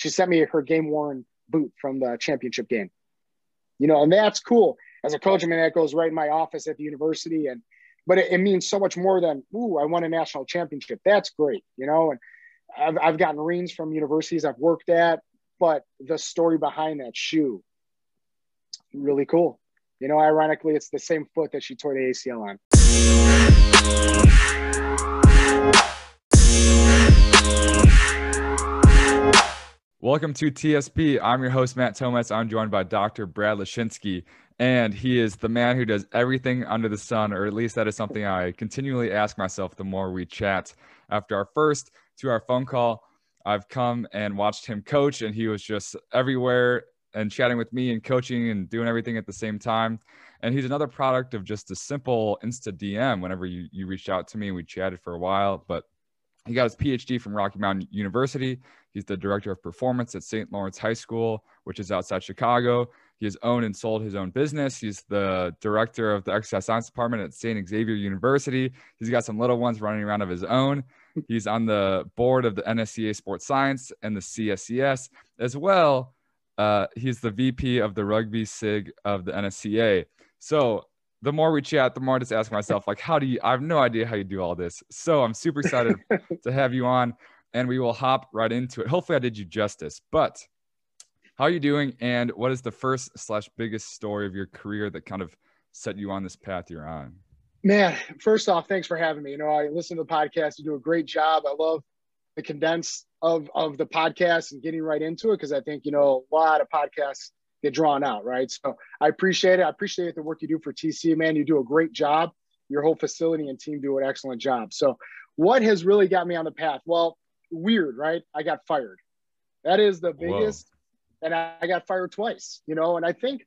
she sent me her game worn boot from the championship game. You know, and that's cool. As a coach, I mean, that goes right in my office at the university. And, but it, it means so much more than, ooh, I won a national championship. That's great, you know, and I've, I've gotten rings from universities I've worked at, but the story behind that shoe, really cool. You know, ironically, it's the same foot that she tore the ACL on. Welcome to TSP. I'm your host, Matt Thomas. I'm joined by Dr. Brad Leshinske, and he is the man who does everything under the sun, or at least that is something I continually ask myself the more we chat. After our first two hour phone call, I've come and watched him coach, and he was just everywhere and chatting with me and coaching and doing everything at the same time. And he's another product of just a simple Insta DM whenever you, you reached out to me we chatted for a while. But he got his PhD from Rocky Mountain University. He's the director of performance at St. Laurence High School, which is outside Chicago. He has owned and sold his own business. He's the director of the exercise science department at St. Xavier University. He's got some little ones running around of his own. He's on the board of the NSCA Sports Science and the CSCS as well. Uh, he's the VP of the rugby SIG of the NSCA. So the more we chat, the more I just ask myself, like, how do you? I have no idea how you do all this. So I'm super excited to have you on, and we will hop right into it. Hopefully, I did you justice. But how are you doing? And what is the first slash biggest story of your career that kind of set you on this path you're on? Man, first off, thanks for having me. You know, I listen to the podcast. You do a great job. I love the condense of of the podcast and getting right into it because I think you know a lot of podcasts get drawn out, right? So I appreciate it. I appreciate the work you do for TC, man. You do a great job. Your whole facility and team do an excellent job. So what has really got me on the path? Well, weird, right? I got fired. That is the biggest. Whoa. And I, I got fired twice, you know, and I think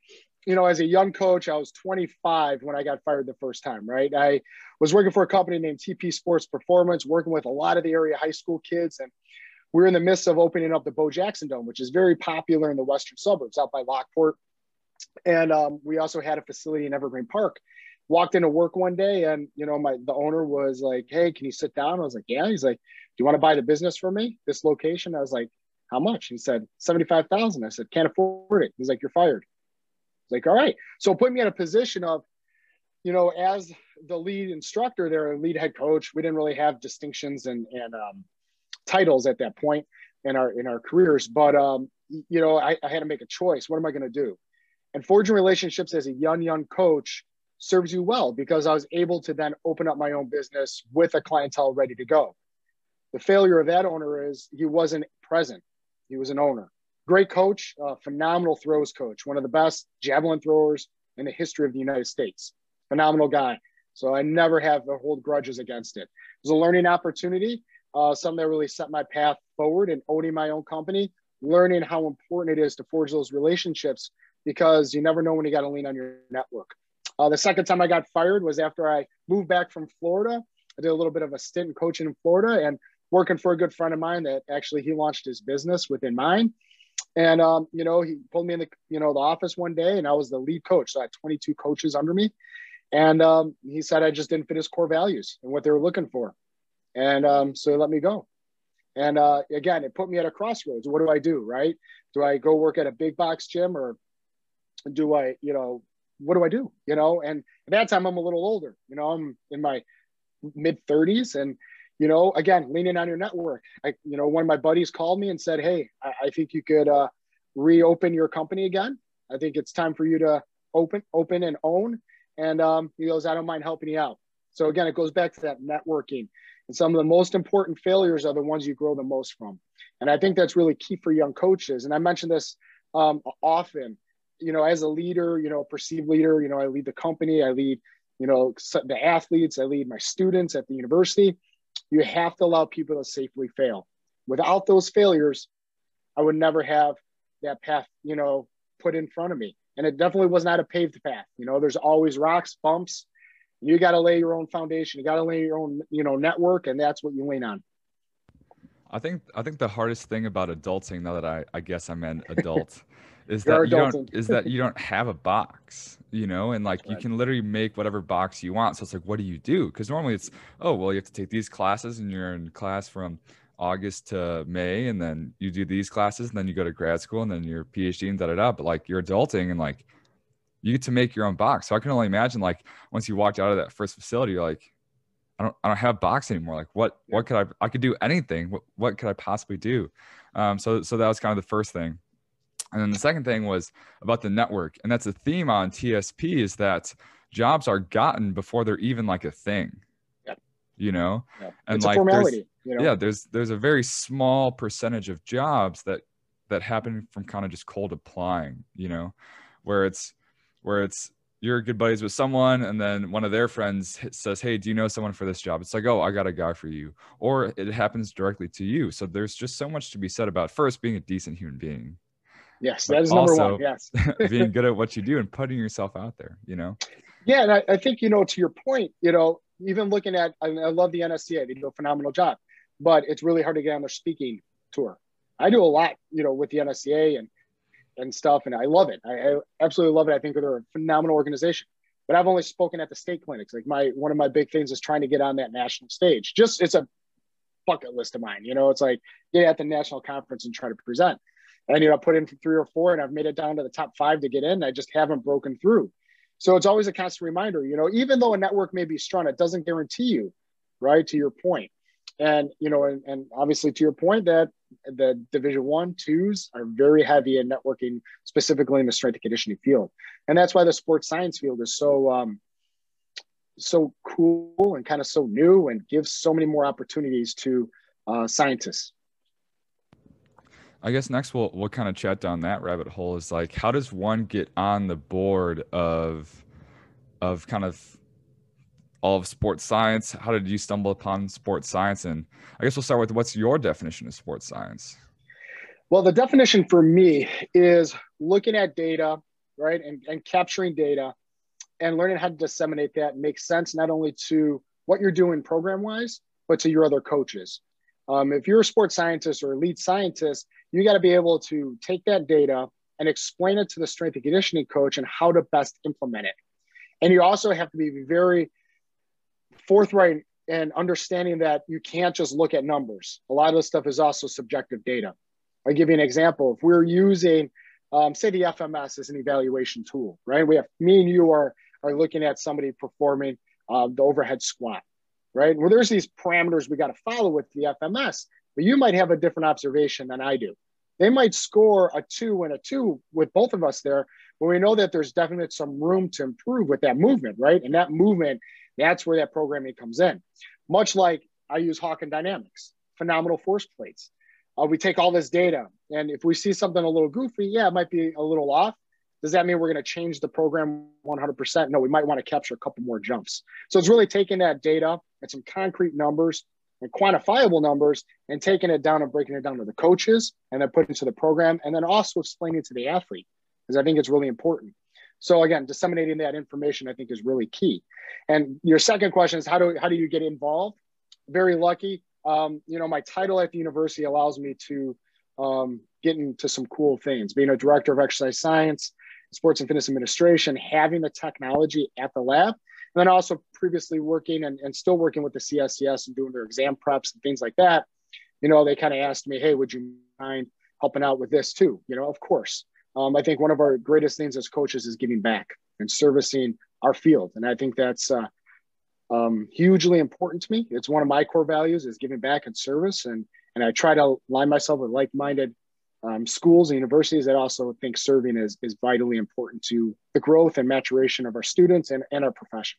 you know, as a young coach, I was 25 when I got fired the first time, right? I was working for a company named TP Sports Performance, working with a lot of the area high school kids. And we are in the midst of opening up the Bo Jackson Dome, which is very popular in the western suburbs out by Lockport. And um, we also had a facility in Evergreen Park. Walked into work one day, and you know, my the owner was like, "Hey, can you sit down?" I was like, "Yeah." He's like, "Do you want to buy the business for me? This location?" I was like, "How much?" He said, 75000 I said, "Can't afford it." He's like, "You're fired." He's like, all right. So put me in a position of, you know, as the lead instructor there, lead head coach, we didn't really have distinctions and, and um, titles at that point in our in our careers. But um, you know, I, I had to make a choice. What am I going to do? And forging relationships as a young young coach serves you well because I was able to then open up my own business with a clientele ready to go. The failure of that owner is he wasn't present. He was an owner. Great coach, phenomenal throws coach, one of the best javelin throwers in the history of the United States. Phenomenal guy. So I never have to hold grudges against it. It was a learning opportunity uh, something that really set my path forward in owning my own company, learning how important it is to forge those relationships because you never know when you got to lean on your network. Uh, the second time I got fired was after I moved back from Florida. I did a little bit of a stint in coaching in Florida and working for a good friend of mine that actually he launched his business within mine. And um, you know, he pulled me in the you know the office one day, and I was the lead coach. So I had 22 coaches under me, and um, he said I just didn't fit his core values and what they were looking for. And um, so he let me go. And uh, again, it put me at a crossroads. What do I do? Right? Do I go work at a big box gym or do I, you know, what do I do? You know, and at that time I'm a little older. You know, I'm in my mid 30s, and you know, again, leaning on your network. I, you know, one of my buddies called me and said, "Hey, I, I think you could uh, reopen your company again. I think it's time for you to open, open and own." And um, he goes, "I don't mind helping you out." So again, it goes back to that networking. And some of the most important failures are the ones you grow the most from. And I think that's really key for young coaches. And I mention this um, often, you know, as a leader, you know, a perceived leader, you know, I lead the company, I lead, you know, the athletes, I lead my students at the university. You have to allow people to safely fail. Without those failures, I would never have that path, you know, put in front of me. And it definitely was not a paved path. You know, there's always rocks, bumps, you got to lay your own foundation. You got to lay your own, you know, network, and that's what you lean on. I think I think the hardest thing about adulting, now that I, I guess I'm an adult, is that you don't is that you don't have a box, you know, and like right. you can literally make whatever box you want. So it's like, what do you do? Because normally it's, oh well, you have to take these classes, and you're in class from August to May, and then you do these classes, and then you go to grad school, and then your PhD and da da da. But like you're adulting, and like you get to make your own box. So I can only imagine like once you walked out of that first facility, you're like, I don't I don't have box anymore. Like what yeah. what could I I could do anything. What what could I possibly do? Um, so so that was kind of the first thing. And then the second thing was about the network. And that's a theme on TSP is that jobs are gotten before they're even like a thing. Yep. You know? Yep. And it's like formality, you know? yeah, there's there's a very small percentage of jobs that that happen from kind of just cold applying, you know, where it's where it's you're good buddies with someone and then one of their friends says hey do you know someone for this job? It's like oh i got a guy for you. Or it happens directly to you. So there's just so much to be said about first being a decent human being. Yes that is number one yes. being good at what you do and putting yourself out there you know? Yeah and I, I think you know to your point you know even looking at I, mean, I love the nsca they do a phenomenal job but it's really hard to get on their speaking tour. I do a lot you know with the nsca and and stuff. And I love it. I, I, absolutely love it. I think they're a phenomenal organization. But I've only spoken at the state clinics. Like my one of my big things is trying to get on that national stage. Just it's a bucket list of mine. You know, it's like get at the national conference and try to present. And you know, I put in for three or four, and I've made it down to the top five to get in. I just haven't broken through. So it's always a constant reminder. You know, even though a network may be strong, it doesn't guarantee you, right? To your point, and you know, and, and obviously to your point that the division one twos are very heavy in networking specifically in the strength and conditioning field. And that's why the sports science field is so um, so cool and kind of so new and gives so many more opportunities to uh, scientists. I guess next we'll, we'll kind of chat down that rabbit hole is like how does one get on the board of of kind of all of sports science. How did you stumble upon sports science? And I guess we'll start with what's your definition of sports science? Well, the definition for me is looking at data, right, and, and capturing data and learning how to disseminate that makes sense not only to what you're doing program wise, but to your other coaches. Um, if you're a sports scientist or a lead scientist, you got to be able to take that data and explain it to the strength and conditioning coach and how to best implement it. And you also have to be very forthright and understanding that you can't just look at numbers. A lot of this stuff is also subjective data. I'll give you an example. If we're using, um, say, the FMS as an evaluation tool, right? We have me and you are are looking at somebody performing uh, the overhead squat, right? Well, there's these parameters we got to follow with the FMS, but you might have a different observation than I do. They might score a two and a two with both of us there, but we know that there's definitely some room to improve with that movement, right? And that movement that's where that programming comes in. Much like I use Hawkin Dynamics, phenomenal force plates. Uh, we take all this data, and if we see something a little goofy, yeah, it might be a little off. Does that mean we're going to change the program 100%? No, we might want to capture a couple more jumps. So it's really taking that data and some concrete numbers and quantifiable numbers and taking it down and breaking it down to the coaches and then putting it to the program and then also explaining to the athlete because I think it's really important. So again, disseminating that information I think is really key. And your second question is how do how do you get involved? Very lucky. Um, you know, my title at the university allows me to um, get into some cool things. Being a director of exercise science, sports and fitness administration, having the technology at the lab, and then also previously working and, and still working with the CSCS and doing their exam preps and things like that. You know, they kind of asked me, "Hey, would you mind helping out with this too?" You know, of course. Um, I think one of our greatest things as coaches is giving back and servicing our field, and I think that's uh, um, hugely important to me. It's one of my core values is giving back and service, and and I try to line myself with like-minded um, schools and universities that also think serving is is vitally important to the growth and maturation of our students and, and our profession.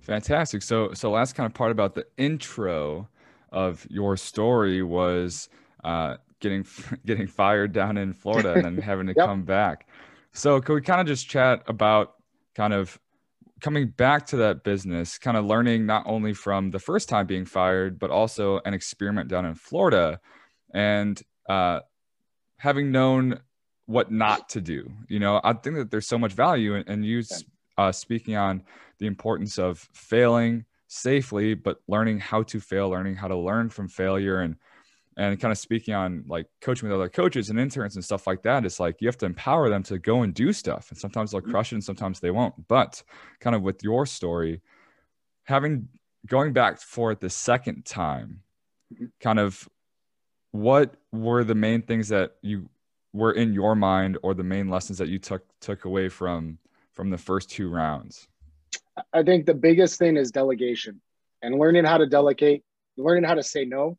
Fantastic. So so last kind of part about the intro of your story was uh, getting getting fired down in Florida and then having to yep. come back. So could we kind of just chat about kind of coming back to that business, kind of learning not only from the first time being fired, but also an experiment down in Florida, and uh, having known what not to do. You know, I think that there's so much value in, in you uh, speaking on the importance of failing safely, but learning how to fail, learning how to learn from failure, and and kind of speaking on like coaching with other coaches and interns and stuff like that it's like you have to empower them to go and do stuff and sometimes they'll mm-hmm. crush it and sometimes they won't but kind of with your story having going back for it the second time mm-hmm. kind of what were the main things that you were in your mind or the main lessons that you took took away from from the first two rounds? I think the biggest thing is delegation and learning how to delegate, learning how to say no.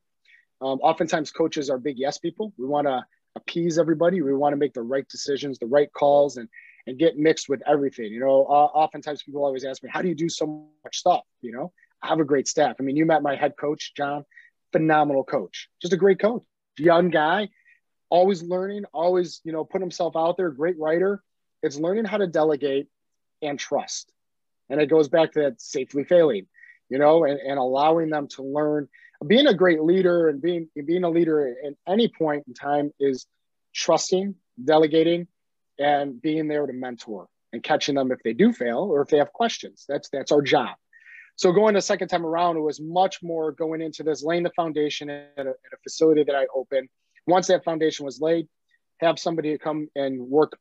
Um, oftentimes, coaches are big yes people. We want to appease everybody. We want to make the right decisions, the right calls, and and get mixed with everything. You know, uh, oftentimes people always ask me, "How do you do so much stuff?" You know, I have a great staff. I mean, you met my head coach, John, phenomenal coach, just a great coach, young guy, always learning, always you know putting himself out there. Great writer. It's learning how to delegate and trust, and it goes back to that safely failing. You know, and, and allowing them to learn being a great leader and being being a leader at any point in time is trusting, delegating, and being there to mentor and catching them if they do fail or if they have questions. That's that's our job. So going the second time around, it was much more going into this, laying the foundation at a, at a facility that I opened. Once that foundation was laid, have somebody come and work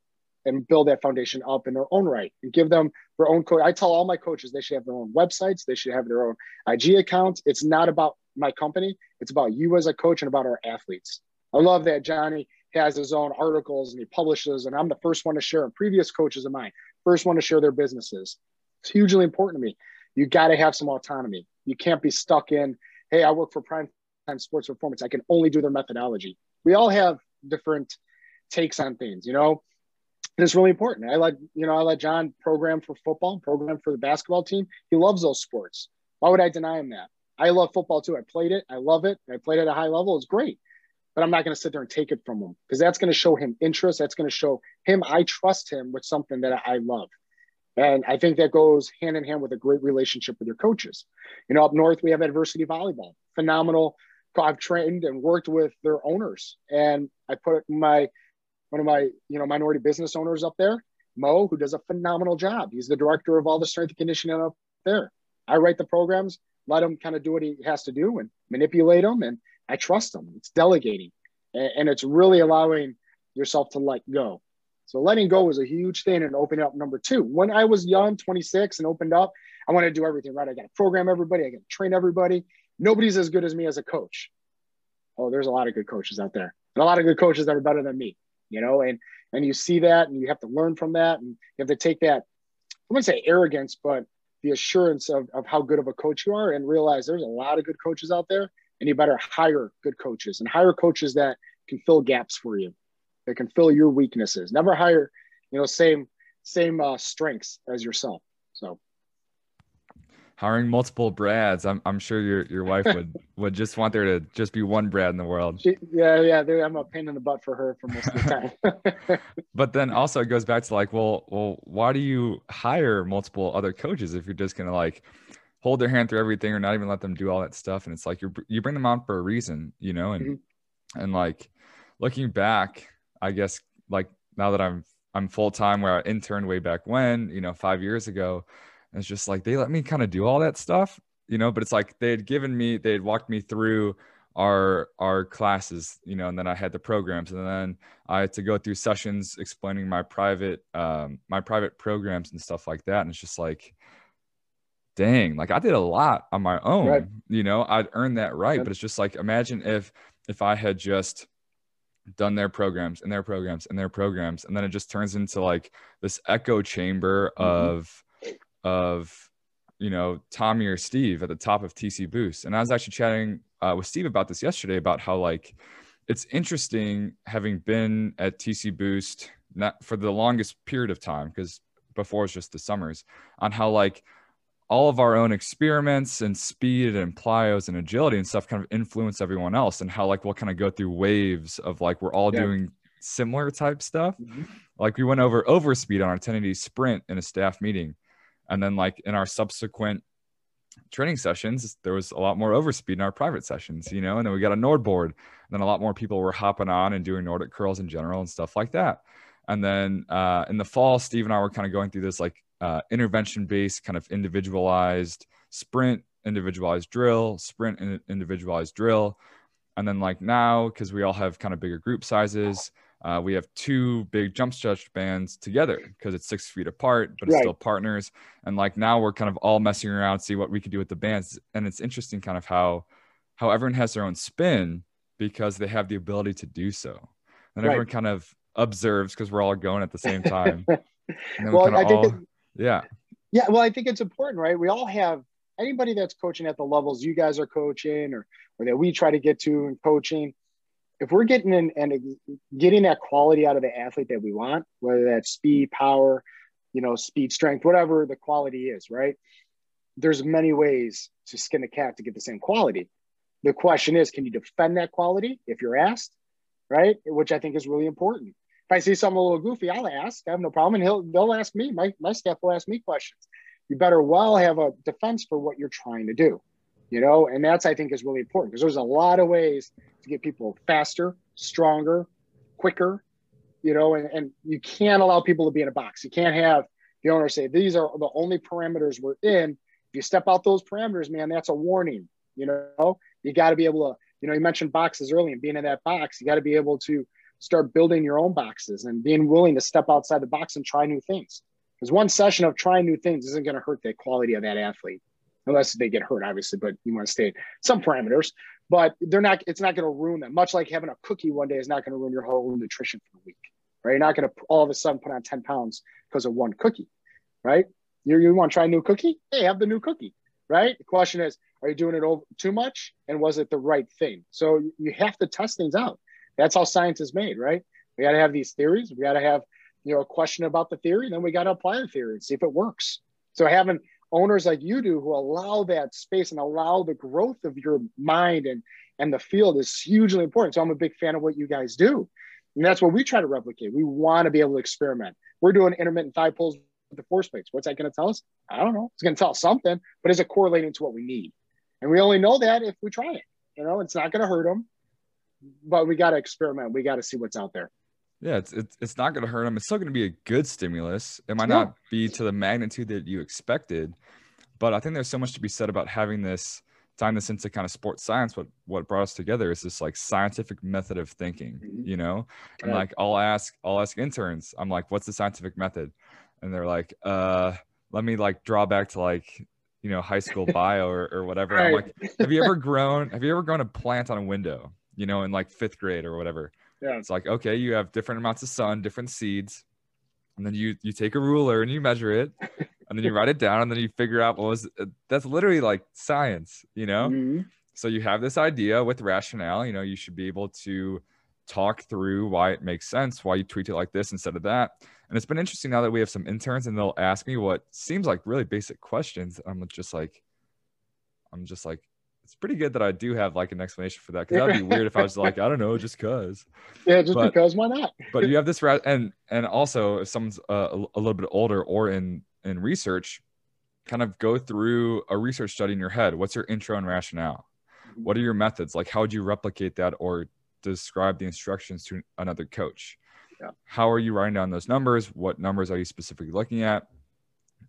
and build that foundation up in their own right and give them their own code. I tell all my coaches they should have their own websites, they should have their own IG accounts. It's not about my company. It's about you as a coach and about our athletes. I love that Johnny has his own articles and he publishes, and I'm the first one to share. And previous coaches of mine, first one to share their businesses. It's hugely important to me. You got to have some autonomy. You can't be stuck in, hey, I work for Prime Time Sports Performance. I can only do their methodology. We all have different takes on things, you know. And it's really important. I let you know I let John program for football, program for the basketball team. He loves those sports. Why would I deny him that? I love football too. I played it. I love it. I played at a high level. It's great. But I'm not going to sit there and take it from him because that's going to show him interest. That's going to show him I trust him with something that I love. And I think that goes hand in hand with a great relationship with your coaches. You know, up north, we have adversity volleyball, phenomenal. I've trained and worked with their owners. And I put my, one of my, you know, minority business owners up there, Mo, who does a phenomenal job. He's the director of all the strength and conditioning up there. I write the programs let him kind of do what he has to do and manipulate him. And I trust him. It's delegating and, and it's really allowing yourself to let go. So letting go was a huge thing and opening up number two. When I was young, 26 and opened up, I wanted to do everything right. I got to program everybody. I got to train everybody. Nobody's as good as me as a coach. Oh, there's a lot of good coaches out there and a lot of good coaches that are better than me, you know, and, and you see that and you have to learn from that. And you have to take that, I wouldn't say arrogance, but the assurance of, of how good of a coach you are and realize there's a lot of good coaches out there and you better hire good coaches and hire coaches that can fill gaps for you that can fill your weaknesses never hire you know same same uh, strengths as yourself so hiring multiple Brads. I'm, I'm sure your, your wife would, would just want there to just be one Brad in the world. She, yeah, yeah. I'm a pain in the butt for her for most of the time. but then also it goes back to like, well, well, why do you hire multiple other coaches if you're just gonna like hold their hand through everything or not even let them do all that stuff? And it's like you you bring them on for a reason, you know. And mm-hmm. and like looking back, I guess like now that I'm I'm full time where I interned way back when, you know, five years ago it's just like they let me kind of do all that stuff, you know, but it's like they had given me, they had walked me through our our classes, you know, and then I had the programs, and then I had to go through sessions explaining my private um, my private programs and stuff like that. And it's just like, dang, like I did a lot on my own, right. you know, I'd earned that right. But it's just like imagine if if I had just done their programs and their programs and their programs, and then it just turns into like this echo chamber mm-hmm. of of you know Tommy or Steve at the top of TC Boost. And I was actually chatting uh, with Steve about this yesterday about how like it's interesting having been at TC Boost not for the longest period of time because before it's just the summers on how like all of our own experiments and speed and plyos and agility and stuff kind of influence everyone else and how like we'll kind of go through waves of like we're all yeah. doing similar type stuff. Mm-hmm. Like we went over overspeed on our 1080 sprint in a staff meeting and then like in our subsequent training sessions, there was a lot more overspeed in our private sessions, you know, and then we got a Nord board. And then a lot more people were hopping on and doing Nordic curls in general and stuff like that. And then uh, in the fall, Steve and I were kind of going through this like uh, intervention based kind of individualized sprint, individualized drill, sprint, individualized drill. And then like now, because we all have kind of bigger group sizes, uh, we have two big jump stretch bands together because it's six feet apart, but it's right. still partners. And like now we're kind of all messing around, see what we can do with the bands. And it's interesting kind of how how everyone has their own spin, because they have the ability to do so. And Right. everyone kind of observes because we're all going at the same time. Then we Well, I think all- yeah, Yeah, well, I think it's important, right? We all have anybody that's coaching at the levels you guys are coaching or, or that we try to get to in coaching. If we're getting in and getting that quality out of the athlete that we want, whether that's speed, power, you know, speed, strength, whatever the quality is, right? There's many ways to skin a cat to get the same quality. The question is, can you defend that quality if you're asked, right? Which I think is really important. If I see something a little goofy, I'll ask. I have no problem, and he'll they'll ask me. My my staff will ask me questions. You better well have a defense for what you're trying to do, you know, and that's I think is really important because there's a lot of ways to get people faster, stronger, quicker, you know, and, and you can't allow people to be in a box. You can't have the owner say these are the only parameters we're in. If you step out those parameters, man, that's a warning. You know, you got to be able to, you know, you mentioned boxes early and being in that box, you got to be able to start building your own boxes and being willing to step outside the box and try new things. Because one session of trying new things isn't going to hurt the quality of that athlete, unless they get hurt, obviously. But you want to stay some parameters, but they're not. It's not going to ruin them. Much like having a cookie one day is not going to ruin your whole nutrition for the week, right? You're not going to all of a sudden put on ten pounds because of one cookie, right? You you want to try a new cookie? Hey, have the new cookie, right? The question is, are you doing it over too much, and was it the right thing? So you have to test things out. That's how science is made, right? We got to have these theories. We got to have you know a question about the theory, then we got to apply the theory and see if it works. So having owners like you do who allow that space and allow the growth of your mind and and the field is hugely important. So I'm a big fan of what you guys do. And that's what we try to replicate. We want to be able to experiment. We're doing intermittent thigh pulls with the force plates. What's that going to tell us? I don't know. It's going to tell us something, but is it correlating to what we need? And we only know that if we try it. You know, it's not going to hurt them, but we got to experiment. We got to see what's out there. Yeah, it's it's, it's not going to hurt them. It's still going to be a good stimulus. It might Yeah. not be to the magnitude that you expected, but I think there's so much to be said about having this tying this into kind of sports science. What what brought us together is this like scientific method of thinking, Mhm. you know. And Yeah. like I'll ask I'll ask interns, I'm like, what's the scientific method? And they're like, uh, let me like draw back to like you know high school bio or, or whatever. I'm like, have you ever grown? Have you ever grown a plant on a window? You know, in like fifth grade or whatever. Yeah. It's like, okay, you have different amounts of sun, different seeds, and then you you take a ruler and you measure it, and then you write it down, and then you figure out what was. uh, That's literally like science, you know. Mhm. So you have this idea with rationale. You know, you should be able to talk through why it makes sense, why you tweet it like this instead of that. And it's been interesting now that we have some interns and they'll ask me what seems like really basic questions. I'm just like, I'm just like, it's pretty good that I do have like an explanation for that because that'd be weird if I was like, I don't know, just cause. Yeah, just But- because why not? but you have this ra- and and also if someone's uh, a, a little bit older or in in research kind of go through a research study in your head. What's your intro and rationale? Mhm. what are your methods? Like how would you replicate that or describe the instructions to another coach? Yeah. how are you writing down those numbers? What numbers are you specifically looking at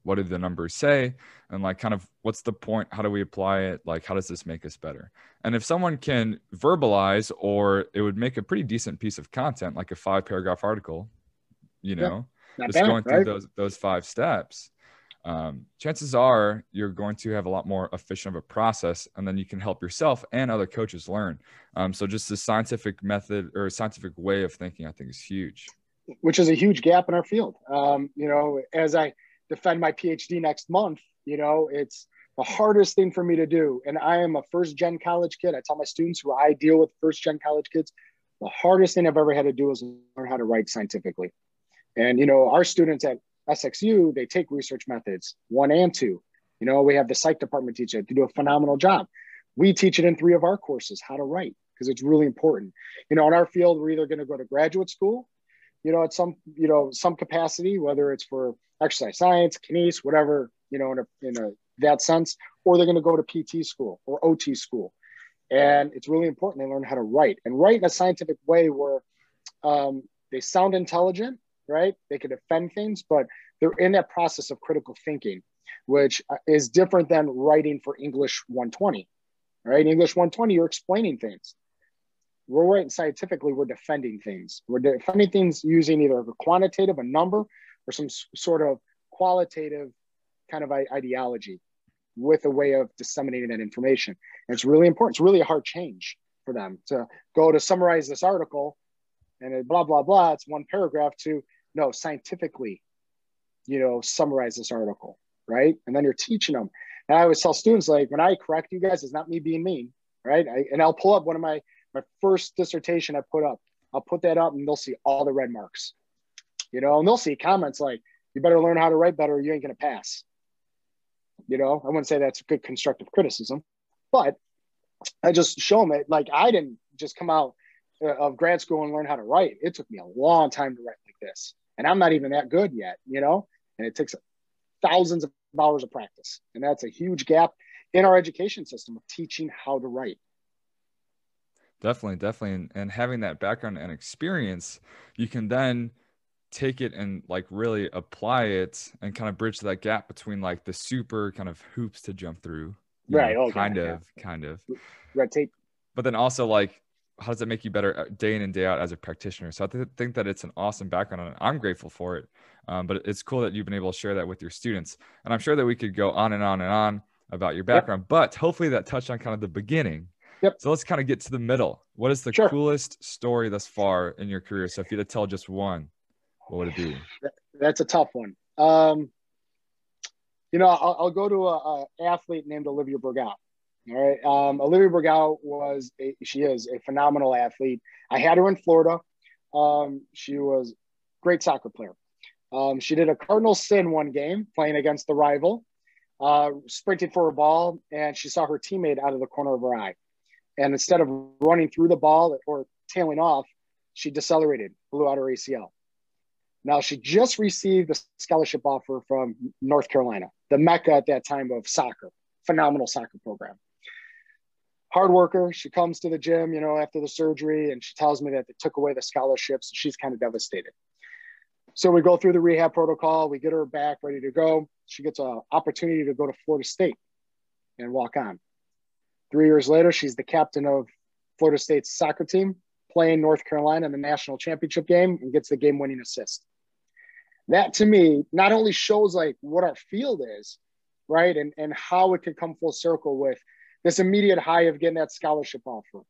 what do the numbers say? And like kind of what's the point? How do we apply it? Like how does this make us better? And if someone can verbalize or it would make a pretty decent piece of content like a five paragraph article you know Not just bad, going through right? those those five steps um, chances are you're going to have a lot more efficient of a process and then you can help yourself and other coaches learn. Um, so just the scientific method or scientific way of thinking i think is huge. Which is a huge gap in our field. Um, you know, as I defend my PhD next month, you know, it's the hardest thing for me to do. And I am a first gen college kid. I tell my students who I deal with first gen college kids, the hardest thing I've ever had to do is learn how to write scientifically. And, you know, our students at SXU, they take research methods one and two. You know, we have the psych department teach it to do a phenomenal job. We teach it in three of our courses, how to write, because it's really important. You know, in our field, we're either going to go to graduate school you know, at some, you know, some capacity, whether it's for exercise science, kinese, whatever, you know, in a, in a that sense, or they're going to go to PT school or OT school. And it's really important they learn how to write and write in a scientific way where um, they sound intelligent, right? They can defend things, but they're in that process of critical thinking, which uh, is different than writing for English 120, right? English 120, you're explaining things we're writing scientifically, we're defending things. We're defending things using either a quantitative, a number, or some sort of qualitative kind of ideology with a way of disseminating that information. And it's really important. It's really a hard change for them to go to summarize this article and blah blah blah it's one paragraph to no scientifically you know summarize this article right and then you're teaching them and i always tell students like when i correct you guys it's not me being mean right I, and i'll pull up one of my my first dissertation i put up i'll put that up and they'll see all the red marks. You know and they'll see comments like you better learn how to write better or you ain't going to pass. You know i wouldn't say that's good constructive criticism but i just show them it. Like i didn't just come out uh, of grad school and learn how to write. It took me a long time to write like this and i'm not even that good yet you know? And it takes thousands of hours of practice and that's a huge gap in our education system of teaching how to write definitely definitely and, and having that background and experience you can then take it and like really apply it and kind of bridge that gap between like the super kind of hoops to jump through right. know, okay, kind yeah. of kind of. Red tape. But then also like how does it make you better day in and day out as a practitioner? So i th- think that it's an awesome background and i'm grateful for it um, but it's cool that you've been able to share that with your students. And i'm sure that we could go on and on and on about your background yep. but hopefully that touched on kind of the beginning Yep. So let's kind of get to the middle. What is the Sure. coolest story thus far in your career? So if you had to tell just one, what would it be? That's a tough one. Um, you know, I'll, I'll go to a, a athlete named Olivia Burgal. All right. Um, Olivia Burgal was a, she is a phenomenal athlete. I had her in Florida. Um, she was great soccer player. Um, she did a cardinal sin one game playing against the rival, uh, sprinted for a ball, and she saw her teammate out of the corner of her eye. And instead of running through the ball or tailing off, she decelerated, blew out her ACL. Now she just received a scholarship offer from North Carolina, the mecca at that time of soccer, phenomenal soccer program. Hard worker. She comes to the gym, you know, after the surgery, and she tells me that they took away the scholarships. She's kind of devastated. So we go through the rehab protocol. We get her back ready to go. She gets an opportunity to go to Florida State and walk on. Three years later, she's the captain of Florida State's soccer team, playing North Carolina in the national championship game and gets the game winning assist. That to me not only shows like what our field is, right? And, and how it could come full circle with this immediate high of getting that scholarship offer,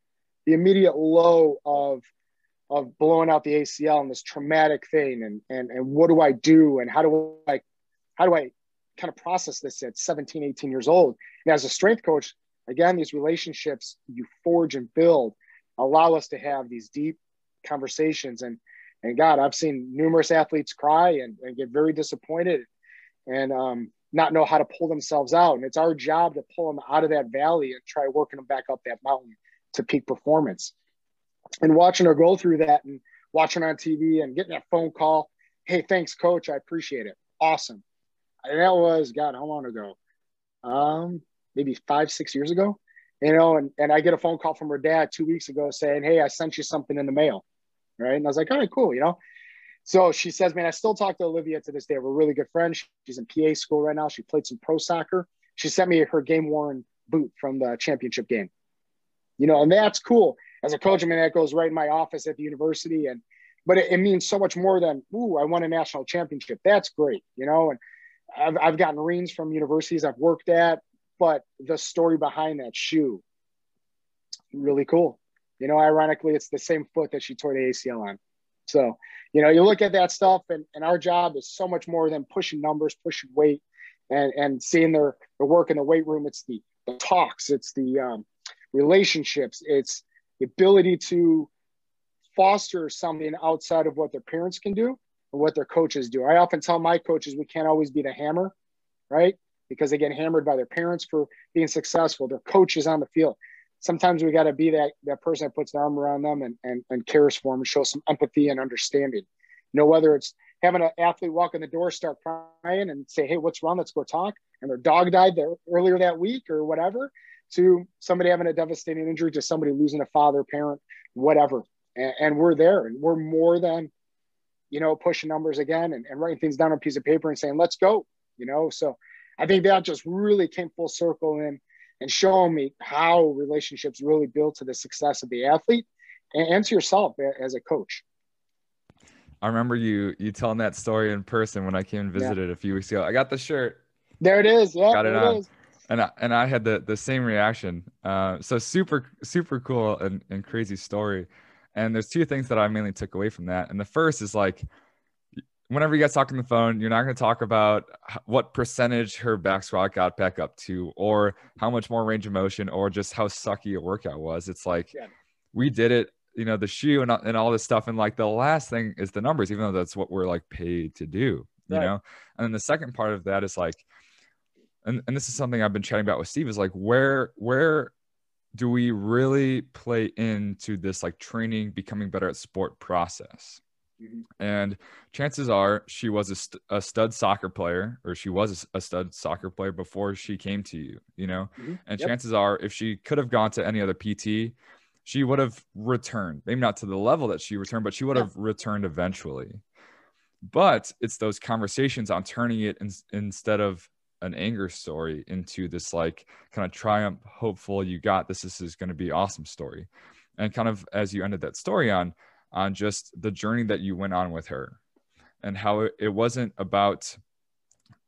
the immediate low of of blowing out the ACL and this traumatic thing and and and what do I do and how do I how do I kind of process this at 17, 18 years old? And as a strength coach, again, these relationships you forge and build allow us to have these deep conversations. And and God, I've seen numerous athletes cry and, and get very disappointed and um, not know how to pull themselves out. And it's our job to pull them out of that valley and try working them back up that mountain to peak performance. And watching her go through that and watching on TV and getting that phone call, hey, thanks, coach. I appreciate it. Awesome. And that was, God, how long ago? Um, maybe five, six years ago you know, and, and I get a phone call from her dad two weeks ago saying, Hey, I sent you something in the mail. Right. And I was like, all right, cool. You know, so she says, man, I still talk to Olivia to this day. We're really good friends. She's in PA school right now. She played some pro soccer. She sent me her game worn boot from the championship game, you know, and that's cool. As a coach, I mean, that goes right in my office at the university. And, but it, it means so much more than, ooh, I won a national championship. That's great. You know, and I've, I've gotten rings from universities I've worked at, but the story behind that shoe really cool. You know ironically it's the same foot that she tore the acl on. So you know you look at that stuff and, and our job is so much more than pushing numbers pushing weight and and seeing their, their work in the weight room. It's the, the talks it's the um, relationships it's the ability to foster something outside of what their parents can do and what their coaches do. I often tell my coaches we can't always be the hammer right because they get hammered by their parents for being successful, their coaches on the field. Sometimes we got to be that that person that puts an arm around them and, and, and cares for them and show some empathy and understanding. You know, whether it's having an athlete walk in the door, start crying and say, Hey, what's wrong? Let's go talk. And their dog died there earlier that week or whatever, to somebody having a devastating injury, to somebody losing a father, parent, whatever. And, and we're there and we're more than, you know, pushing numbers again and, and writing things down on a piece of paper and saying, let's go, you know? So I think that just really came full circle in and showing me how relationships really build to the success of the athlete and, and to yourself as a coach. I remember you you telling that story in person when I came and visited yeah. a few weeks ago. I got the shirt. There it is. Yeah, got it on. It and I, and I had the the same reaction. Uh, so super super cool and, and crazy story. And there's two things that I mainly took away from that. And the first is like, whenever you guys talk on the phone, you're not going to talk about what percentage her back squat got back up to, or how much more range of motion, or just how sucky a workout was. It's like yeah. we did it, you know, the shoe and, and all this stuff. And like the last thing is the numbers, even though that's what we're like paid to do, you know? And then the second part of that is like, and, and this is something I've been chatting about with Steve is like where where do we really play into this like training becoming better at sport process mm-hmm. and chances are she was a, st- a, stud soccer player or she was a stud soccer player before she came to you you know mm-hmm. and yep. chances are if she could have gone to any other pt she would have returned maybe not to the level that she returned but she would have returned eventually but it's those conversations on turning it in, instead of an anger story into this like kind of triumph hopeful you got this this is going to be awesome story and kind of as you ended that story on on just the journey that you went on with her and how it, wasn't about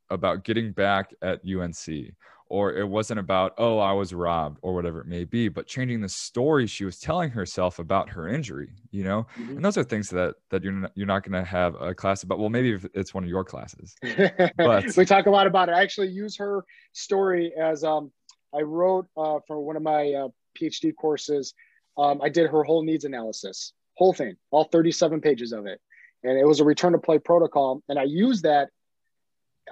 about getting back at UNC or it wasn't about oh i was robbed or whatever it may be but changing the story she was telling herself about her injury you know? Mm-hmm. and those are things that that you're not, you're not going to have a class about. Well maybe if it's one of your classes but we talk a lot about it. I actually use her story as um i wrote uh, for one of my uh, phd courses. Um, i did her whole needs analysis whole thing all 37 pages of it and it was a return to play protocol and i used that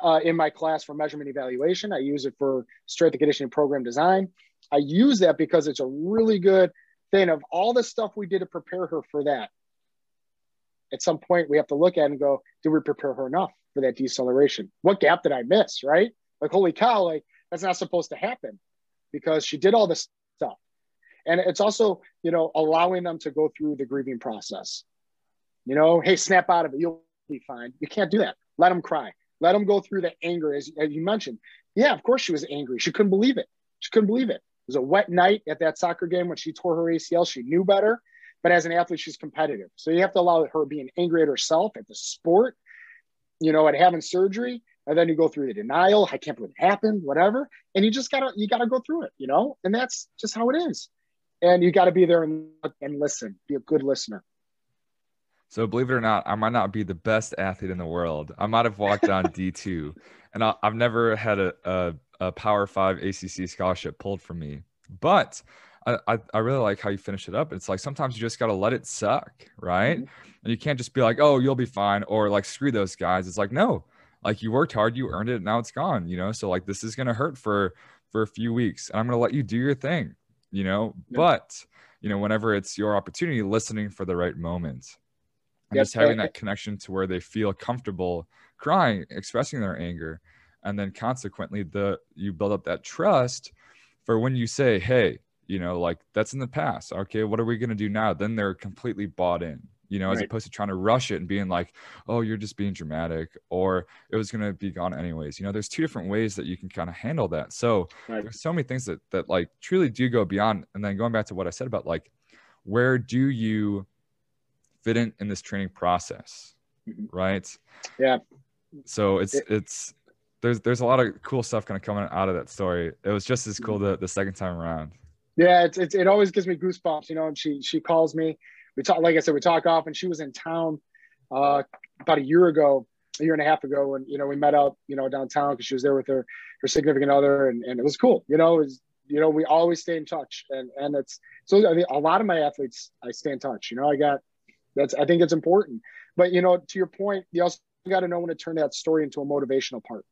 uh, in my class for measurement evaluation. I use it for strength and conditioning program design. I use that because it's a really good thing of all the stuff we did to prepare her for that. At some point, we have to look at and go, did we prepare her enough for that deceleration? What gap did I miss? Right? Like, holy cow, like that's not supposed to happen because she did all this stuff. And it's also, you know, allowing them to go through the grieving process. You know, hey, snap out of it. You'll be fine. You can't do that. Let them cry. Let them go through the anger, as, as you mentioned. Yeah, of course she was angry. She couldn't believe it. She couldn't believe it. It was a wet night at that soccer game when she tore her ACL. She knew better, but as an athlete, she's competitive. So you have to allow her being angry at herself, at the sport, you know, at having surgery, and then you go through the denial. I can't believe it happened, whatever. And you just gotta you gotta go through it, you know. And that's just how it is. And you got to be there and, and listen. Be a good listener. So believe it or not, I might not be the best athlete in the world. I might have walked on D two, and I, have never had a, a, a, Power Five ACC scholarship pulled from me. But I, I, really like how you finish it up. It's like sometimes you just got to let it suck, right? Mm-hmm. And you can't just be like, oh, you'll be fine, or like screw those guys. It's like no, like you worked hard, you earned it, now it's gone. You know, so like this is gonna hurt for for a few weeks, and I'm gonna let you do your thing. You know, yeah. but you know, whenever it's your opportunity, listening for the right moment and just having that connection to where they feel comfortable crying expressing their anger and then consequently the you build up that trust for when you say hey you know like that's in the past. Okay what are we going to do now? Then they're completely bought in you know as opposed to trying to rush it and being like oh you're just being dramatic or it was going to be gone anyways. You know there's two different ways that you can kind of handle that. So right. there's so many things that that like truly do go beyond and then going back to what i said about like where do you fit in in this training process mm-hmm. right? Yeah. So it's it's there's there's a lot of cool stuff kind of coming out of that story. It was just as cool mm-hmm. the, the second time around. Yeah it's, it's it always gives me goosebumps you know and she she calls me we talk like i said we talk often. she was in town uh about a year ago a year and a half ago and you know we met up you know downtown because she was there with her her significant other and, and it was cool you know it was you know we always stay in touch and and it's so I mean, a lot of my athletes i stay in touch you know i got that's I think it's important. But you know, to your point, you also got to know when to turn that story into a motivational part.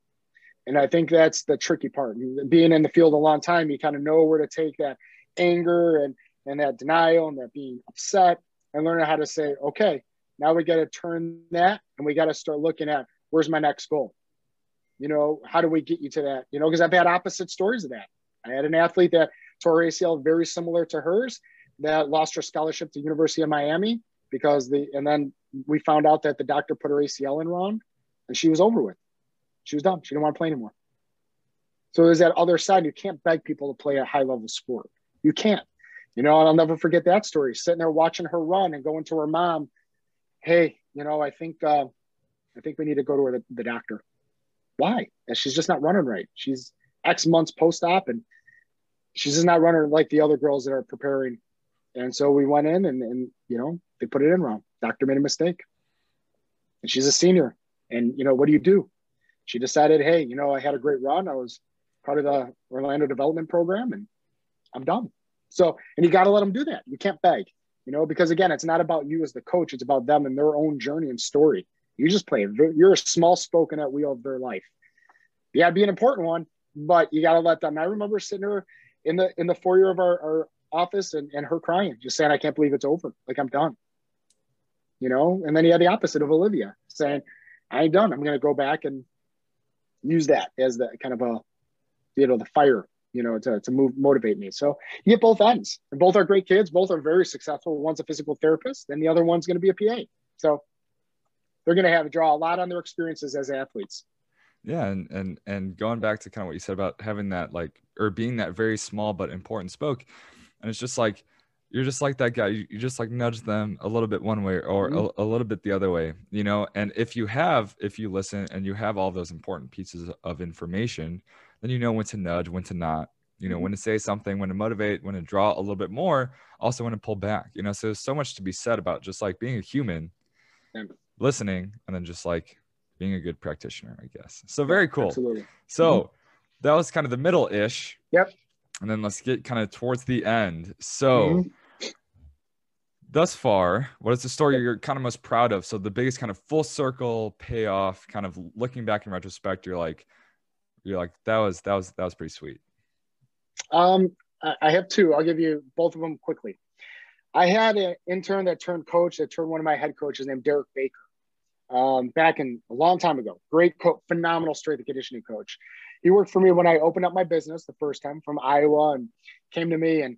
And I think that's the tricky part. Being in the field a long time, you kind of know where to take that anger and and that denial and that being upset and learning how to say, okay, now we got to turn that and we got to start looking at where's my next goal. You know, how do we get you to that? You know, because I've had opposite stories of that. I had an athlete that tore ACL very similar to hers that lost her scholarship to University of Miami because the and then we found out that the doctor put her ACL in wrong and she was over with. She was done. She didn't want to play anymore. So there's that other side. You can't beg people to play a high level sport. You can't. You know, and I'll never forget that story. Sitting there watching her run and going to her mom, "Hey, you know, I think uh, I think we need to go to the, the doctor. Why? And she's just not running right. She's X months post op, and she's just not running like the other girls that are preparing. And so we went in, and, and you know they put it in wrong. Doctor made a mistake, and she's a senior. And you know what do you do? She decided, hey, you know I had a great run. I was part of the Orlando development program, and I'm done. So, and you got to let them do that. You can't beg, you know, because again, it's not about you as the coach. It's about them and their own journey and story. You just play. You're a small spoken at wheel of their life. Yeah, be an important one, but you got to let them. I remember sitting there in the in the foyer of our, our office and, and her crying, just saying, "I can't believe it's over. Like I'm done." You know, and then you had the opposite of Olivia saying, "I ain't done. I'm going to go back and use that as the kind of a, you know, the fire you know, to, to move, motivate me. So you get both ends and both are great kids. Both are very successful. One's a physical therapist and the other one's going to be a PA. So they're going to have to draw a lot on their experiences as athletes. Yeah. And, and, and going back to kind of what you said about having that, like, or being that very small, but important spoke. And it's just like, you're just like that guy. You, you just like nudge them a little bit one way or mm-hmm. a, a, little bit the other way, you know? And if you have, if you listen and you have all those important pieces of information, then you know when to nudge, when to not, you know, mm-hmm. when to say something, when to motivate, when to draw a little bit more, also when to pull back, you know. So there's so much to be said about just like being a human, listening, and then just like being a good practitioner, I guess. So very cool. Absolutely. So mm-hmm. that was kind of the middle ish. Yep. And then let's get kind of towards the end. So mm-hmm thus far, what is the story you're kind of most proud of? So the biggest kind of full circle payoff, kind of looking back in retrospect, you're like, you're like that was that was that was pretty sweet. Um i have two. I'll give you both of them quickly. I had an intern that turned coach that turned one of my head coaches named derek baker um, back in a long time ago. Great coach phenomenal strength and conditioning coach. He worked for me when i opened up my business the first time from iowa and came to me and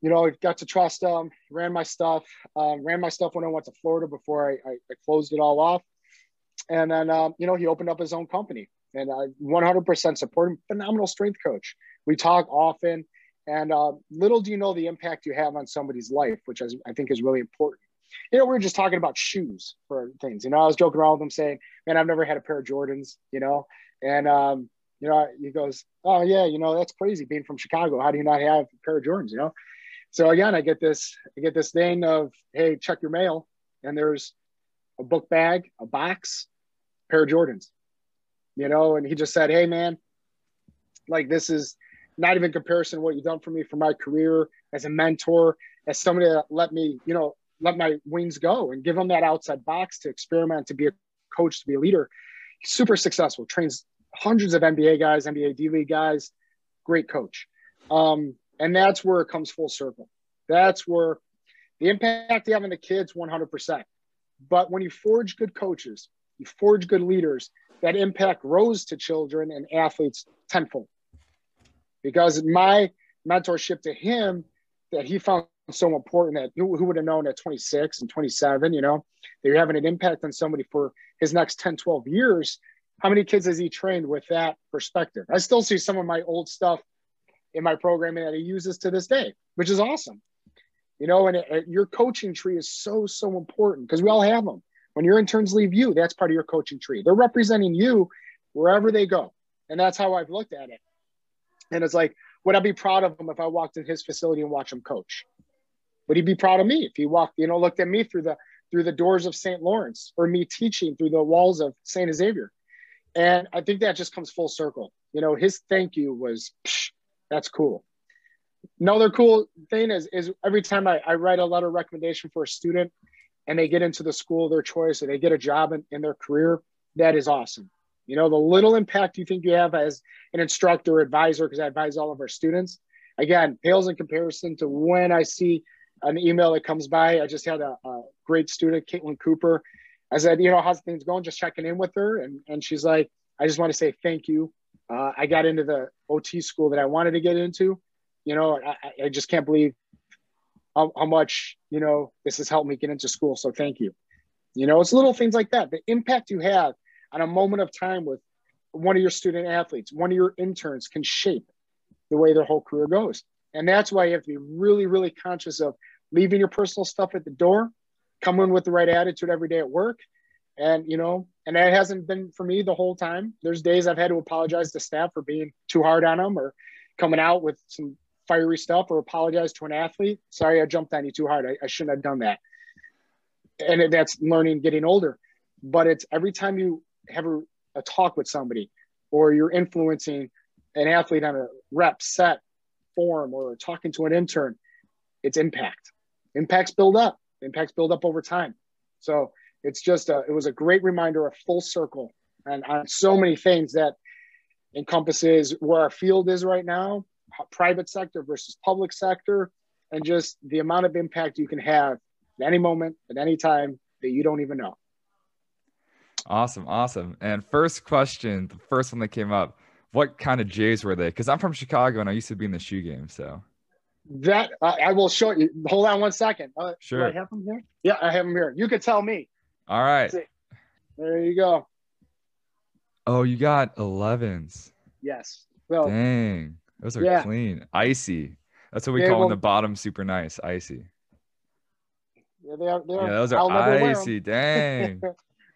you know, got to trust him, ran my stuff, um, ran my stuff when I went to Florida before I, I, I closed it all off. And then, um, you know, he opened up his own company and I 100% support him. Phenomenal strength coach. We talk often, and uh, little do you know the impact you have on somebody's life, which is, I think is really important. You know, we were just talking about shoes for things. You know, I was joking around with him saying, "Man, I've never had a pair of Jordans." You know, and um, you know, he goes, "Oh yeah, you know, that's crazy being from Chicago. How do you not have a pair of Jordans?" You know. So again, I get this, I get this thing of, "Hey, check your mail," and there's a book bag, a box, pair of Jordans you know, and he just said, Hey man, like this is not even comparison what you've done for me for my career as a mentor, as somebody that let me, you know, let my wings go and give them that outside box to experiment, to be a coach, to be a leader. Super successful, trains hundreds of NBA guys, NBA D League guys, great coach. Um, and that's where it comes full circle. That's where the impact you have on the kids, 100%. But when you forge good coaches, you forge good leaders, that impact rose to children and athletes tenfold. Because my mentorship to him that he found so important that who, would have known at 26 and 27, you know, that you're having an impact on somebody for his next 10, 12 years. How many kids has he trained with that perspective? I still see some of my old stuff in my programming that he uses to this day, which is awesome. You know, and it, it, your coaching tree is so, so important because we all have them. When your interns leave you, that's part of your coaching tree. They're representing you wherever they go. And that's how I've looked at it. And it's like, would I be proud of him if I walked in his facility and watched him coach? Would he be proud of me if he walked, you know, looked at me through the through the doors of St. Laurence or me teaching through the walls of St. Xavier? And I think that just comes full circle. You know, his thank you was that's cool. Another cool thing is is every time I, I write a letter recommendation for a student, and they get into the school of their choice or they get a job in, in their career, that is awesome. You know, the little impact you think you have as an instructor advisor, because I advise all of our students, again, pales in comparison to when I see an email that comes by. I just had a, a great student, Caitlin Cooper. I said, you know, how's things going? Just checking in with her. And, and she's like, I just want to say thank you. Uh, I got into the OT school that I wanted to get into. You know, I, I just can't believe how, how much you know this has helped me get into school so thank you. You know it's little things like that. The impact you have on a moment of time with one of your student athletes one of your interns can shape the way their whole career goes. And that's why you have to be really really conscious of leaving your personal stuff at the door coming with the right attitude every day at work. And, you know, and that hasn't been for me the whole time. There's days I've had to apologize to staff for being too hard on them or coming out with some fiery stuff or apologize to an athlete. Sorry, I jumped on you too hard. I, I shouldn't have done that. And that's learning, getting older. But it's every time you have a, a talk with somebody or you're influencing an athlete on a rep set form or talking to an intern, it's impact. Impacts build up. Impacts build up over time. So it's just a, it was a great reminder, a full circle, and on so many things that encompasses where our field is right now, private sector versus public sector, and just the amount of impact you can have at any moment, at any time that you don't even know. Awesome, awesome. And first question, the first one that came up, what kind of Jays were they? Because I'm from Chicago and I used to be in the shoe game. So that uh, I will show you. Hold on one second. Uh, sure. I have them here? Yeah, I have them here. You could tell me. All right. There you go. Oh, you got 11s. Yes. Well, Dang. Those are yeah. clean. Icy. That's what we Yeah, call well- in the bottom super nice. Icy. yeah, they are. They are Yeah, those are never wear 'em. icy. Dang.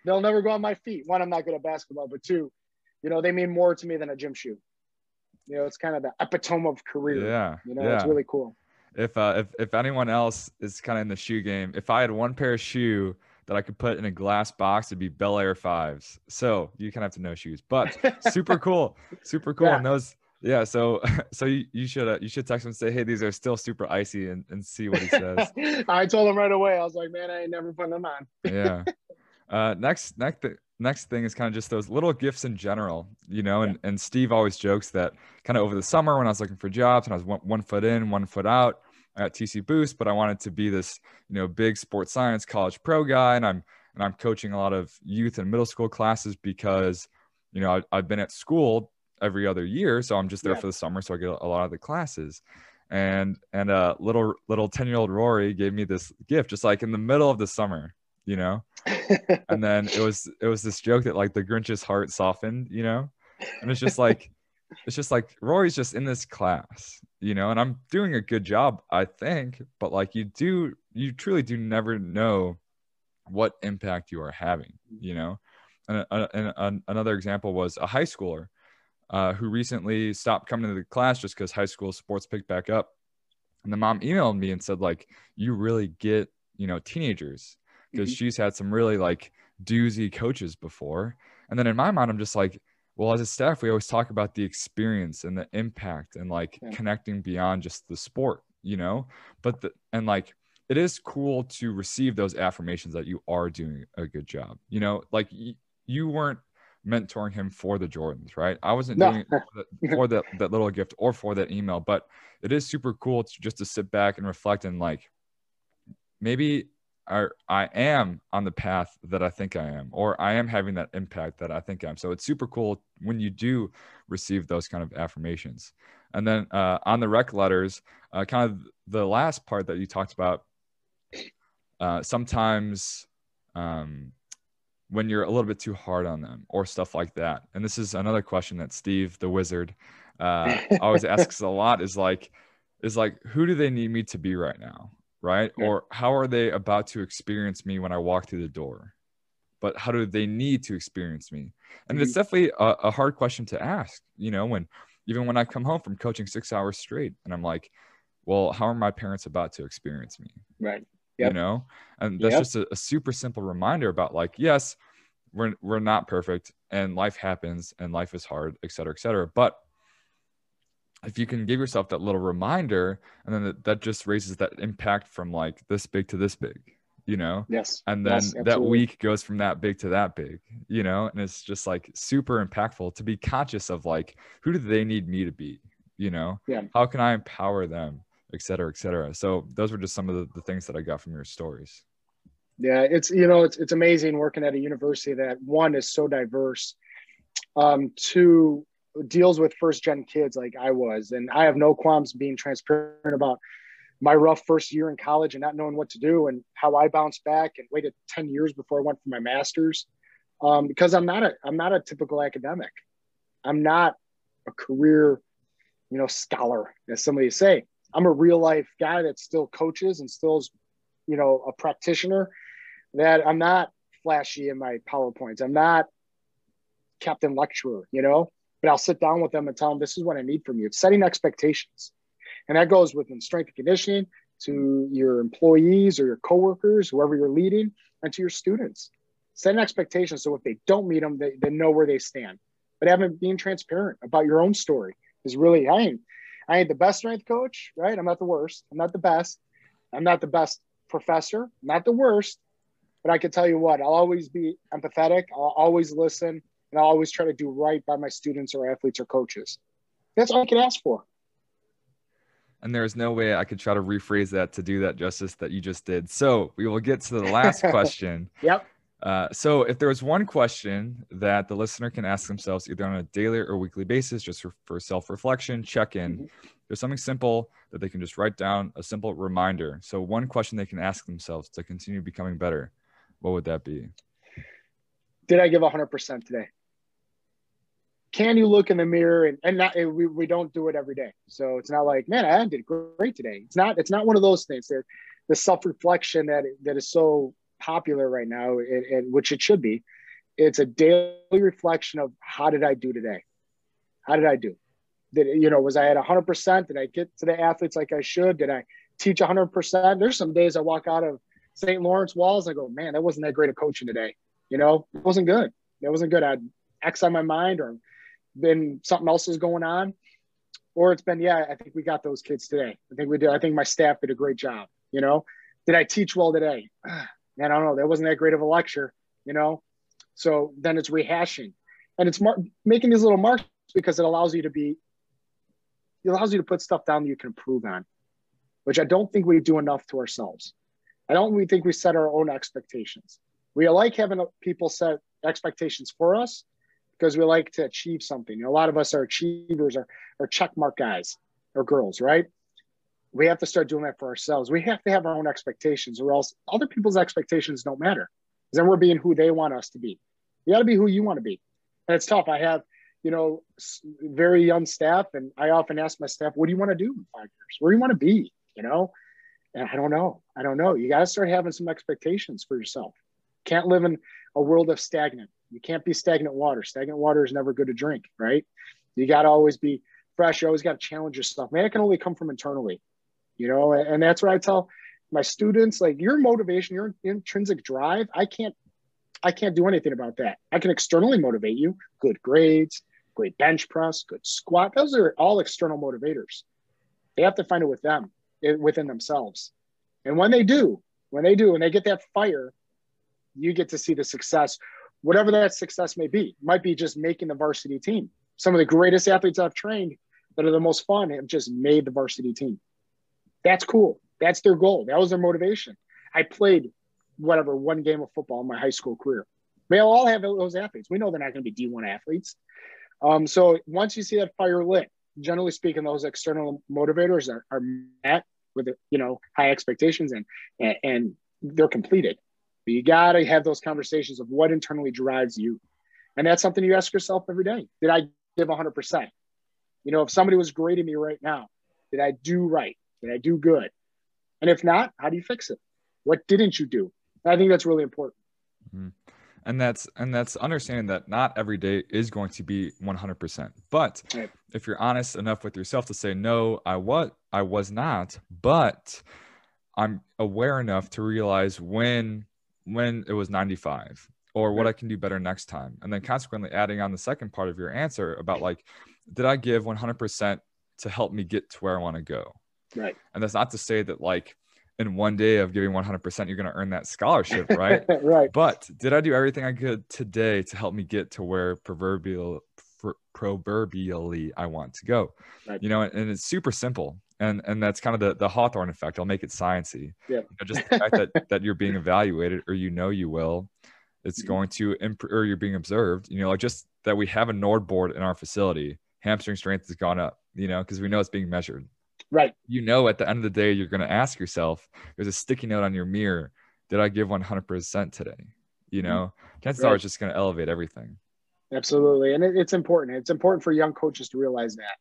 They'll never go on my feet. One, I'm not good at basketball, but two, you know, they mean more to me than a gym shoe. You know, it's kind of the epitome of career. Yeah. You know, yeah. it's really cool. if uh if, if anyone else is kind of in the shoe game if i had one pair of shoe that i could put in a glass box it'd be bel air fives so you kind of have to know shoes but super cool super cool Yeah. and those yeah so so you, you should uh, you should text him and say hey these are still super icy and, and see what he says I told him right away. I was like, man, I ain't never putting them on. yeah uh next next next thing is kind of just those little gifts in general you know and, and steve always jokes that kind of over the summer when i was looking for jobs and i was one, one foot in one foot out at tc boost but i wanted to be this you know big sports science college pro guy and i'm and i'm coaching a lot of youth and middle school classes because you know I, i've been at school every other year so i'm just there Yeah. for the summer so i get a, a lot of the classes. And and uh little little 10 year old rory gave me this gift just like in the middle of the summer you know? And then it was it was this joke that like the grinch's heart softened you know? And it's just like it's just like rory's just in this class you know? And i'm doing a good job i think but like you do you truly do never know what impact you are having you know? And, and, and another example was a high schooler uh, who recently stopped coming to the class just because high school sports picked back up and the mom emailed me and said like you really get you know teenagers because Mhm. she's had some really like doozy coaches before. And then in my mind, I'm just like, well, as a staff, we always talk about the experience and the impact and like Yeah. connecting beyond just the sport, you know? But the, and like, it is cool to receive those affirmations that you are doing a good job. You know, like y- you weren't mentoring him for the Jordans, right? I wasn't No. doing it for, the, for that, that little gift or for that email, but it is super cool to just to sit back and reflect and like, maybe I, I am on the path that I think I am, or I am having that impact that I think I am. So it's super cool when you do receive those kind of affirmations. And then uh, on the rec letters, uh, kind of the last part that you talked about, uh, sometimes um, when you're a little bit too hard on them or stuff like that. And this is another question that Steve, the wizard, uh, always asks a lot is like, is like, who do they need me to be right now? Right. Yeah. Or how are they about to experience me when I walk through the door? But how do they need to experience me? And it's definitely a, a hard question to ask, you know, when even when I come home from coaching six hours straight and I'm like, well, how are my parents about to experience me? right. You know? And that's Yep. just a, a super simple reminder about like yes we're we're not perfect and life happens and life is hard et cetera et cetera. But if you can give yourself that little reminder and then that, that just raises that impact from like this big to this big you know? Yes. and then Yes, that week goes from that big to that big you know? And it's just like super impactful to be conscious of like who do they need me to be you know? Yeah. how can i empower them et cetera et cetera. So those were just some of the, the things that i got from your stories. Yeah, it's you know it's it's amazing working at a university that one is so diverse, um, two deals with first gen kids like I was, and I have no qualms being transparent about my rough first year in college and not knowing what to do and how I bounced back and waited ten years before I went for my master's, um, because I'm not a I'm not a typical academic, I'm not a career, you know, scholar as somebody say. I'm a real life guy that still coaches and still is, you know, a practitioner that I'm not flashy in my PowerPoints. I'm not captain lecturer, you know, but I'll sit down with them and tell them this is what I need from you. It's setting expectations. And that goes within strength and conditioning to your employees or your coworkers, whoever you're leading, and to your students. Setting expectations so if they don't meet them, they, they know where they stand. But having being transparent about your own story is really I ain't I ain't the best strength coach, right? I'm not the worst. I'm not the best. I'm not the best professor, not the worst, but I can tell you what, I'll always be empathetic. I'll always listen and I'll always try to do right by my students or athletes or coaches. That's all I can ask for. And there's no way I could try to rephrase that to do that justice that you just did. So we will get to the last question. Yep. Uh, so if there was one question that the listener can ask themselves either on a daily or weekly basis, just for, for self-reflection, check-in, mm-hmm. there's something simple that they can just write down, a simple reminder. So one question they can ask themselves to continue becoming better, what would that be? Did I give 100% today? Can you look in the mirror and, and not, we, we don't do it every day. So it's not like, man, I did great today. It's not, it's not one of those things that the self-reflection that, that is so popular right now, and, which it should be. It's a daily reflection of how did I do today? How did I do? Did you know was I at 100? percent Did I get to the athletes like I should? Did I teach 100? percent There's some days I walk out of St. Laurence walls. I go, man, that wasn't that great a coaching today. You know, it wasn't good. It wasn't good. I had X on my mind, or been something else is going on, or it's been, yeah, I think we got those kids today. I think we did. I think my staff did a great job. You know, did I teach well today? man, I don't know, that wasn't that great of a lecture, you know? So then it's rehashing and it's mar- making these little marks because it allows you to be, it allows you to put stuff down that you can improve on, which I don't think we do enough to ourselves. I don't think we set our own expectations. We like having people set expectations for us because we like to achieve something. You know, a lot of us are achievers or, or check mark guys or girls, right? We have to start doing that for ourselves. We have to have our own expectations, or else other people's expectations don't matter. Then we're being who they want us to be. You got to be who you want to be, and it's tough. I have, you know, very young staff, and I often ask my staff, "What do you want to do in five years? Where do you want to be?" You know, and I don't know. I don't know. You got to start having some expectations for yourself. Can't live in a world of stagnant. You can't be stagnant water. Stagnant water is never good to drink, right? You got to always be fresh. You always got to challenge yourself. Man, it can only come from internally you know and that's what i tell my students like your motivation your intrinsic drive i can't i can't do anything about that. I can externally motivate you. Good grades great bench press good squat. Those are all external motivators. They have to find it with them within themselves. And when they do when they do and they get that fire you get to see the success whatever that success may be. It might be just making the varsity team. Some of the greatest athletes i've trained that are the most fun have just made the varsity team that's cool. That's their goal. That was their motivation. I played whatever one game of football in my high school career. They'll all have those athletes. We know they're not going to be D1 athletes. Um, so once you see that fire lit, generally speaking, those external motivators are, are met with you know high expectations and and, and they're completed. But you got to have those conversations of what internally drives you, and that's something you ask yourself every day. Did I give 100 percent? You know, if somebody was grading me right now, did I do right? Did I do good? And if not, how do you fix it? What didn't you do? I think that's really important. Mm-hmm. And that's and that's understanding that not every day is going to be 100%. But right. if you're honest enough with yourself to say no, I what I was not, but I'm aware enough to realize when when it was 95 or what I can do better next time. And then consequently adding on the second part of your answer about like did I give 100% to help me get to where I want to go? Right. And that's not to say that like in one day of giving 100%, you're going to earn that scholarship, right? right. But did I do everything I could today to help me get to where proverbial proverbially I want to go? Right. You know, and, and, it's super simple. And, and that's kind of the, the Hawthorne effect. I'll make it sciencey. Yeah. You know, just the fact that, that you're being evaluated or you know you will, it's mm-hmm. going to improve or you're being observed. You know, like just that we have a Nord board in our facility, hamstring strength has gone up, you know, because we know it's being measured. Right. You know, at the end of the day, you're going to ask yourself, there's a sticky note on your mirror. Did I give 100% today? You mm-hmm. know, chances right. are it's just going to elevate everything. Absolutely. And it, it's important. It's important for young coaches to realize that.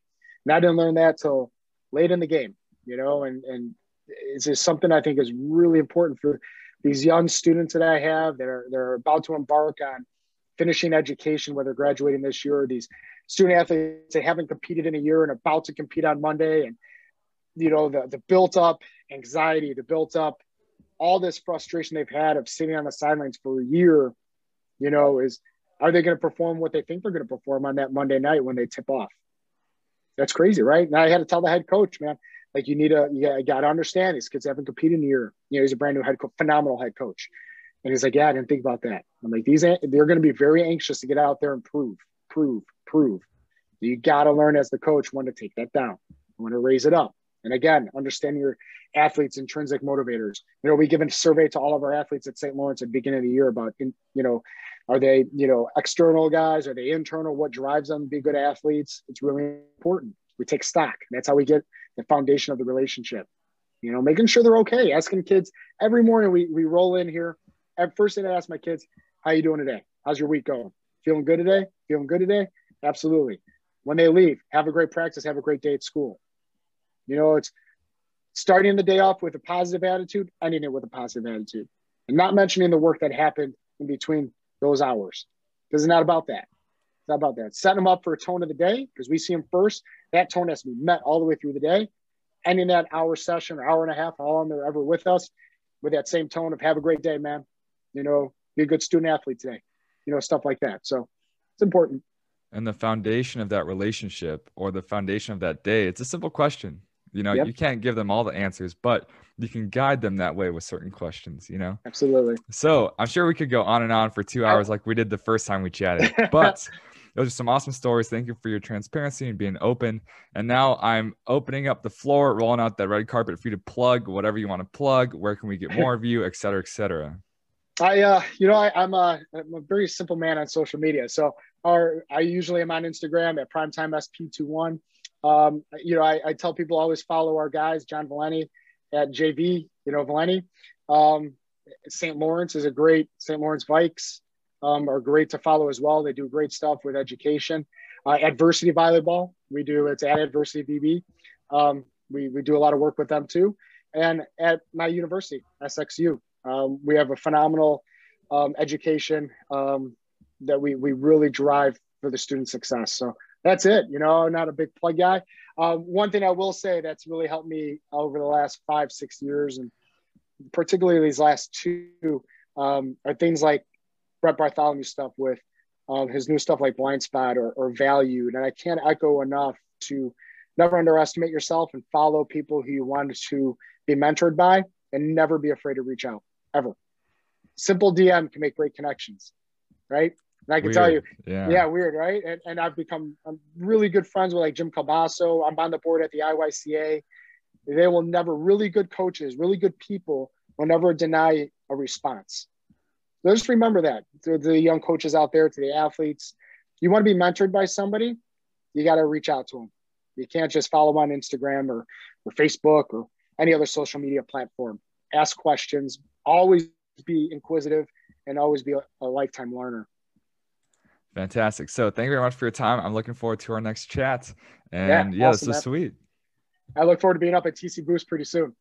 And I didn't learn that till late in the game, you know, and, and it's just something I think is really important for these young students that I have that are they're about to embark on finishing education, whether graduating this year or these student athletes that haven't competed in a year and about to compete on Monday. And, you know, the, the built up anxiety, the built up, all this frustration they've had of sitting on the sidelines for a year, you know, is are they going to perform what they think they're going to perform on that Monday night when they tip off? That's crazy, right? Now I had to tell the head coach, man, like you need to, you got to understand these kids haven't competed in a year. You know, he's a brand new head coach, phenomenal head coach. And he's like, yeah, I didn't think about that. I'm like, these, they're going to be very anxious to get out there and prove, prove, prove. You got to learn as the coach when to take that down, when to raise it up. And again, understand your athletes' intrinsic motivators. You know, we give a survey to all of our athletes at St. Laurence at the beginning of the year about, you know, are they, you know, external guys? Are they internal? What drives them to be good athletes? It's really important. We take stock. That's how we get the foundation of the relationship. You know, making sure they're okay. Asking kids every morning we, we roll in here. At first thing I ask my kids, how you doing today? How's your week going? Feeling good today? Feeling good today? Absolutely. When they leave, have a great practice, have a great day at school. You know, it's starting the day off with a positive attitude, ending it with a positive attitude. And not mentioning the work that happened in between those hours. Because it's not about that. It's not about that. Setting them up for a tone of the day because we see them first. That tone has to be met all the way through the day. Ending that hour session or hour and a half, how long they're ever with us, with that same tone of have a great day, man. You know, be a good student athlete today. You know, stuff like that. So it's important. And the foundation of that relationship or the foundation of that day, it's a simple question. You know, yep. you can't give them all the answers, but you can guide them that way with certain questions, you know? Absolutely. So I'm sure we could go on and on for two hours like we did the first time we chatted, but those are some awesome stories. Thank you for your transparency and being open. And now I'm opening up the floor, rolling out that red carpet for you to plug whatever you want to plug. Where can we get more of you, et cetera, et cetera? I, uh, you know, I, am a, I'm a very simple man on social media. So our, I usually am on Instagram at primetime SP21. Um, you know, I, I, tell people always follow our guys, John Valenti at JV, you know, Valenti. Um, St. Laurence is a great, St. Laurence Vikes um, are great to follow as well. They do great stuff with education. Uh, adversity volleyball, we do, it's at Adversity VB. Um, we, we do a lot of work with them too. And at my university, SXU, um, we have a phenomenal um, education that we, we really drive for the student success. So that's it. You know, not a big plug guy. Um, one thing I will say that's really helped me over the last five, six years, and particularly these last two, um, are things like Brett Bartholomew stuff with um, his new stuff like Blind Spot or, or Valued. And I can't echo enough to never underestimate yourself and follow people who you want to be mentored by and never be afraid to reach out ever. Simple DM can make great connections, right? And I can weird. tell you, yeah. yeah, weird, right? And, and I've become I'm really good friends with like Jim Kielbaso. I'm on the board at the IYCA. They will never, really good coaches, really good people will never deny a response. So just remember that to the young coaches out there, to the athletes. You want to be mentored by somebody, you got to reach out to them. You can't just follow them on Instagram or, or Facebook or any other social media platform. Ask questions, always be inquisitive, and always be a, a lifetime learner. Fantastic. So thank you very much for your time. I'm looking forward to our next chat. And yeah, yeah awesome, this is sweet. I look forward to being up at TC Boost pretty soon.